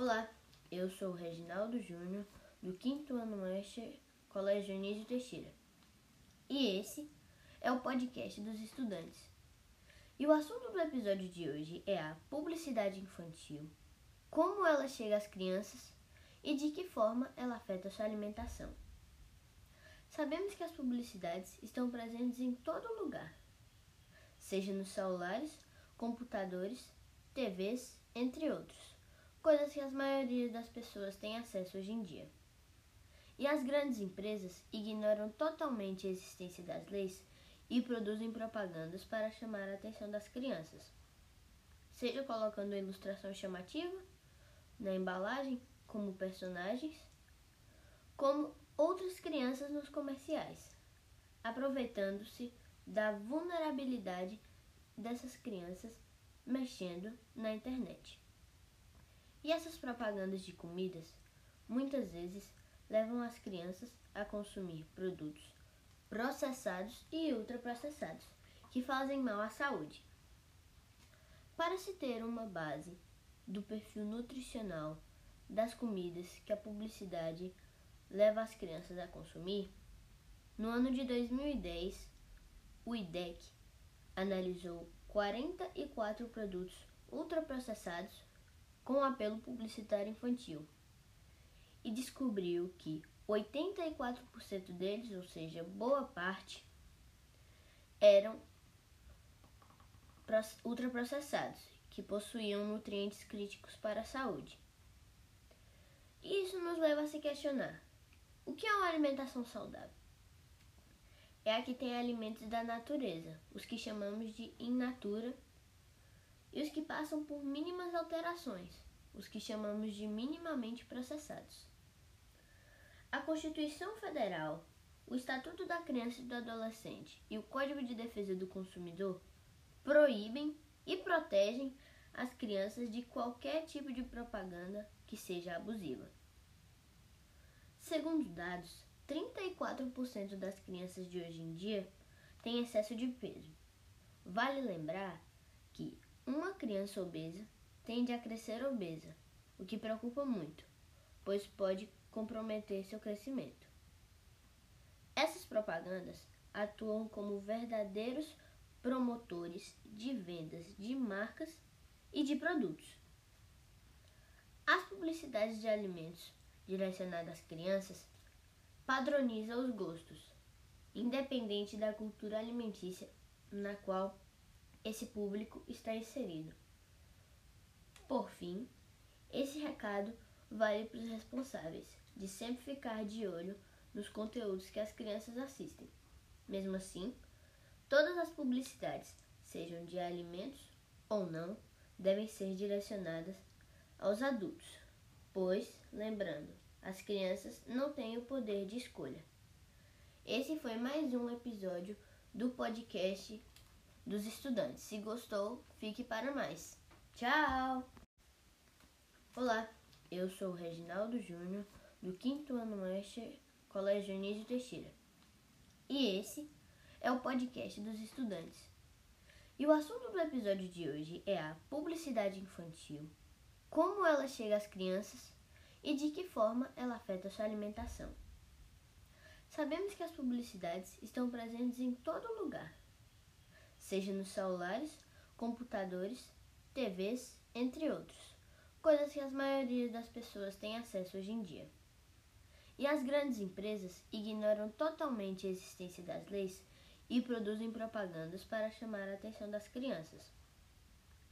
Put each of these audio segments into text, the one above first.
Olá, eu sou Reginaldo Júnior, do 5 ano Oeste, Colégio Anísio Teixeira. E esse é o podcast dos estudantes. E o assunto do episódio de hoje é a publicidade infantil, como ela chega às crianças e de que forma ela afeta sua alimentação. Sabemos que as publicidades estão presentes em todo lugar, seja nos celulares, computadores, TVs, entre outros coisas que a maioria das pessoas tem acesso hoje em dia. E as grandes empresas ignoram totalmente a existência das leis e produzem propagandas para chamar a atenção das crianças, seja colocando ilustração chamativa na embalagem, como personagens, como outras crianças nos comerciais, aproveitando-se da vulnerabilidade dessas crianças mexendo na internet. E essas propagandas de comidas muitas vezes levam as crianças a consumir produtos processados e ultraprocessados que fazem mal à saúde. Para se ter uma base do perfil nutricional das comidas que a publicidade leva as crianças a consumir, no ano de 2010, o IDEC analisou 44 produtos ultraprocessados com apelo publicitário infantil e descobriu que 84% deles, ou seja, boa parte, eram ultraprocessados, que possuíam nutrientes críticos para a saúde. Isso nos leva a se questionar: o que é uma alimentação saudável? É a que tem alimentos da natureza, os que chamamos de in natura e os que passam por mínimas alterações, os que chamamos de minimamente processados. A Constituição Federal, o Estatuto da Criança e do Adolescente e o Código de Defesa do Consumidor proíbem e protegem as crianças de qualquer tipo de propaganda que seja abusiva. Segundo dados, 34% das crianças de hoje em dia têm excesso de peso. Vale lembrar que uma criança obesa tende a crescer obesa, o que preocupa muito, pois pode comprometer seu crescimento. Essas propagandas atuam como verdadeiros promotores de vendas de marcas e de produtos. As publicidades de alimentos direcionadas às crianças padronizam os gostos, independente da cultura alimentícia na qual esse público está inserido. Por fim, esse recado vale para os responsáveis de sempre ficar de olho nos conteúdos que as crianças assistem. Mesmo assim, todas as publicidades, sejam de alimentos ou não, devem ser direcionadas aos adultos, pois, lembrando, as crianças não têm o poder de escolha. Esse foi mais um episódio do podcast dos estudantes. Se gostou, fique para mais. Tchau! Olá, eu sou Reginaldo Júnior, do 5 ano Oeste, Colégio Anísio Teixeira. E esse é o podcast dos estudantes. E o assunto do episódio de hoje é a publicidade infantil, como ela chega às crianças e de que forma ela afeta sua alimentação. Sabemos que as publicidades estão presentes em todo lugar, seja nos celulares, computadores, TVs, entre outros, coisas que a maioria das pessoas tem acesso hoje em dia. E as grandes empresas ignoram totalmente a existência das leis e produzem propagandas para chamar a atenção das crianças,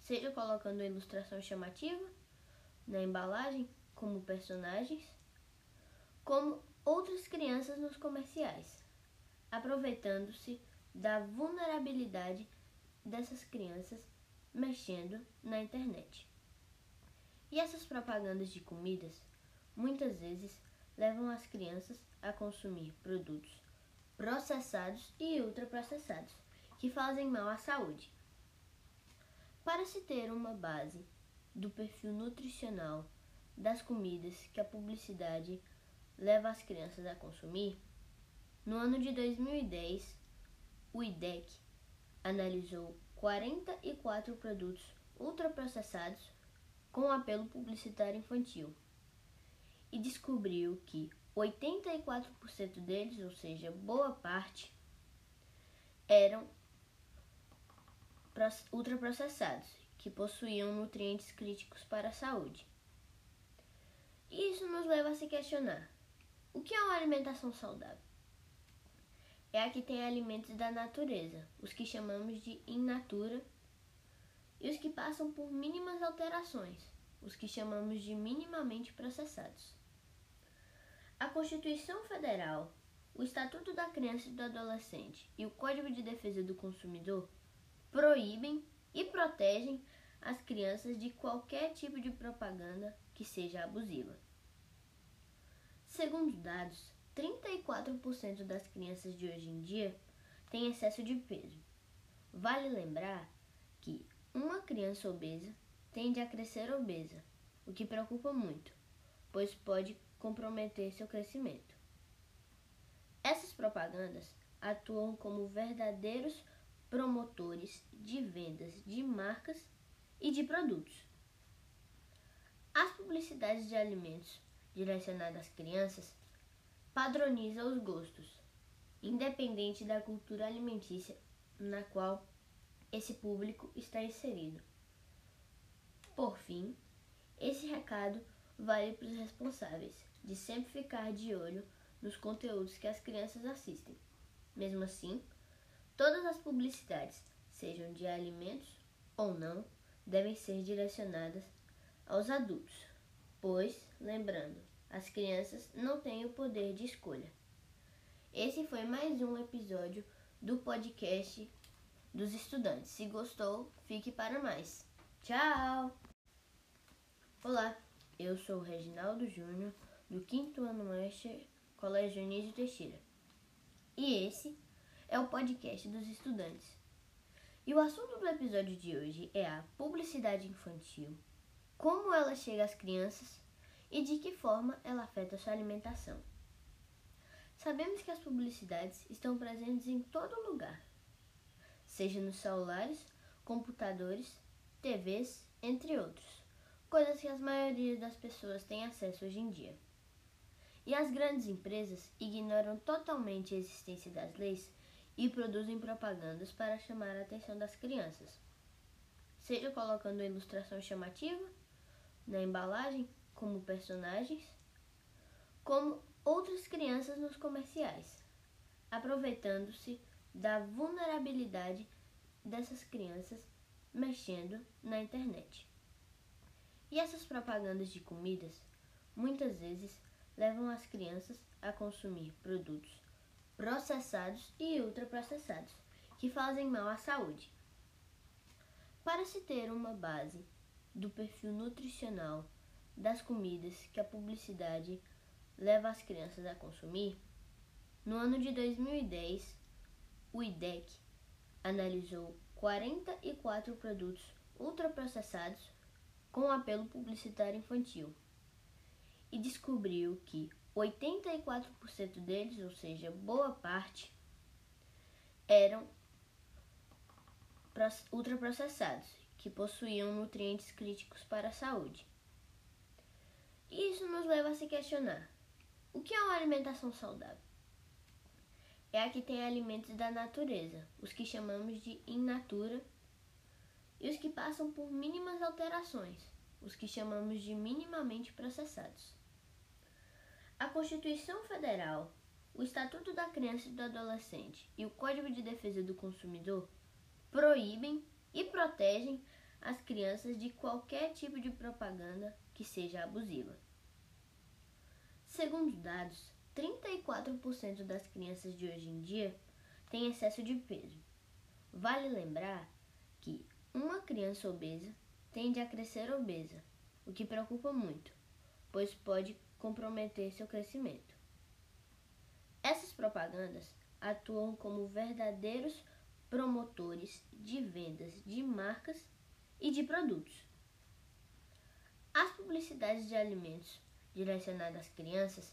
seja colocando ilustração chamativa na embalagem, como personagens, como outras crianças nos comerciais, aproveitando-se da vulnerabilidade dessas crianças mexendo na internet. E essas propagandas de comidas muitas vezes levam as crianças a consumir produtos processados e ultraprocessados que fazem mal à saúde. Para se ter uma base do perfil nutricional das comidas que a publicidade leva as crianças a consumir, no ano de 2010, o IDEC analisou 44 produtos ultraprocessados com apelo publicitário infantil e descobriu que 84% deles, ou seja, boa parte, eram ultraprocessados, que possuíam nutrientes críticos para a saúde. Isso nos leva a se questionar: o que é uma alimentação saudável? É a que tem alimentos da natureza, os que chamamos de in natura, e os que passam por mínimas alterações, os que chamamos de minimamente processados. A Constituição Federal, o Estatuto da Criança e do Adolescente e o Código de Defesa do Consumidor proíbem e protegem as crianças de qualquer tipo de propaganda que seja abusiva. Segundo dados, 34% das crianças de hoje em dia têm excesso de peso. Vale lembrar que uma criança obesa tende a crescer obesa, o que preocupa muito, pois pode comprometer seu crescimento. Essas propagandas atuam como verdadeiros promotores de vendas de marcas e de produtos. As publicidades de alimentos direcionadas às crianças padronizam os gostos, independente da cultura alimentícia na qual esse público está inserido. Por fim, esse recado vale para os responsáveis de sempre ficar de olho nos conteúdos que as crianças assistem. Mesmo assim, todas as publicidades, sejam de alimentos ou não, devem ser direcionadas aos adultos, pois, lembrando, as crianças não têm o poder de escolha. Esse foi mais um episódio do podcast dos estudantes. Se gostou, fique para mais. Tchau! Olá, eu sou Reginaldo Júnior, do quinto ano Oeste Colégio Anísio Teixeira. E esse é o podcast dos estudantes. E o assunto do episódio de hoje é a publicidade infantil, como ela chega às crianças e de que forma ela afeta sua alimentação. Sabemos que as publicidades estão presentes em todo lugar, seja nos celulares, computadores, TVs, entre outros, coisas que a maioria das pessoas tem acesso hoje em dia. E as grandes empresas ignoram totalmente a existência das leis e produzem propagandas para chamar a atenção das crianças, seja colocando ilustração chamativa na embalagem, como personagens, como outras crianças nos comerciais, aproveitando-se da vulnerabilidade dessas crianças mexendo na internet. E essas propagandas de comidas muitas vezes levam as crianças a consumir produtos processados e ultraprocessados que fazem mal à saúde. Para se ter uma base do perfil nutricional das comidas que a publicidade leva as crianças a consumir, no ano de 2010, o IDEC analisou 44 produtos ultraprocessados com apelo publicitário infantil e descobriu que 84% deles, ou seja, boa parte, eram ultraprocessados, que possuíam nutrientes críticos para a saúde. Isso nos leva a se questionar: o que é uma alimentação saudável? É a que tem alimentos da natureza, os que chamamos de in natura, e os que passam por mínimas alterações, os que chamamos de minimamente processados. A Constituição Federal, o Estatuto da Criança e do Adolescente e o Código de Defesa do Consumidor proíbem e protegem as crianças de qualquer tipo de propaganda que seja abusiva. Segundo dados, 34% das crianças de hoje em dia têm excesso de peso. Vale lembrar que uma criança obesa tende a crescer obesa, o que preocupa muito, pois pode comprometer seu crescimento. Essas propagandas atuam como verdadeiros promotores de vendas de marcas e de produtos. As publicidades de alimentos direcionadas às crianças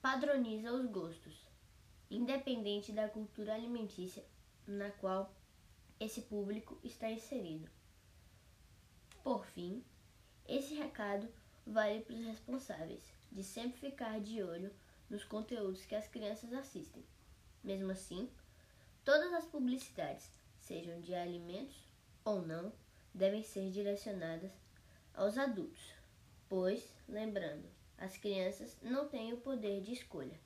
padronizam os gostos, independente da cultura alimentícia na qual esse público está inserido. Por fim, Esse recado vale para os responsáveis de sempre ficar de olho nos conteúdos que as crianças assistem. Mesmo assim, todas as publicidades, sejam de alimentos ou não, devem ser direcionadas aos adultos, pois, lembrando, as crianças não têm o poder de escolha.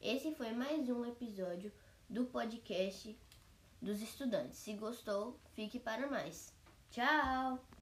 Esse foi mais um episódio do podcast dos estudantes. Se gostou, fique para mais. Tchau!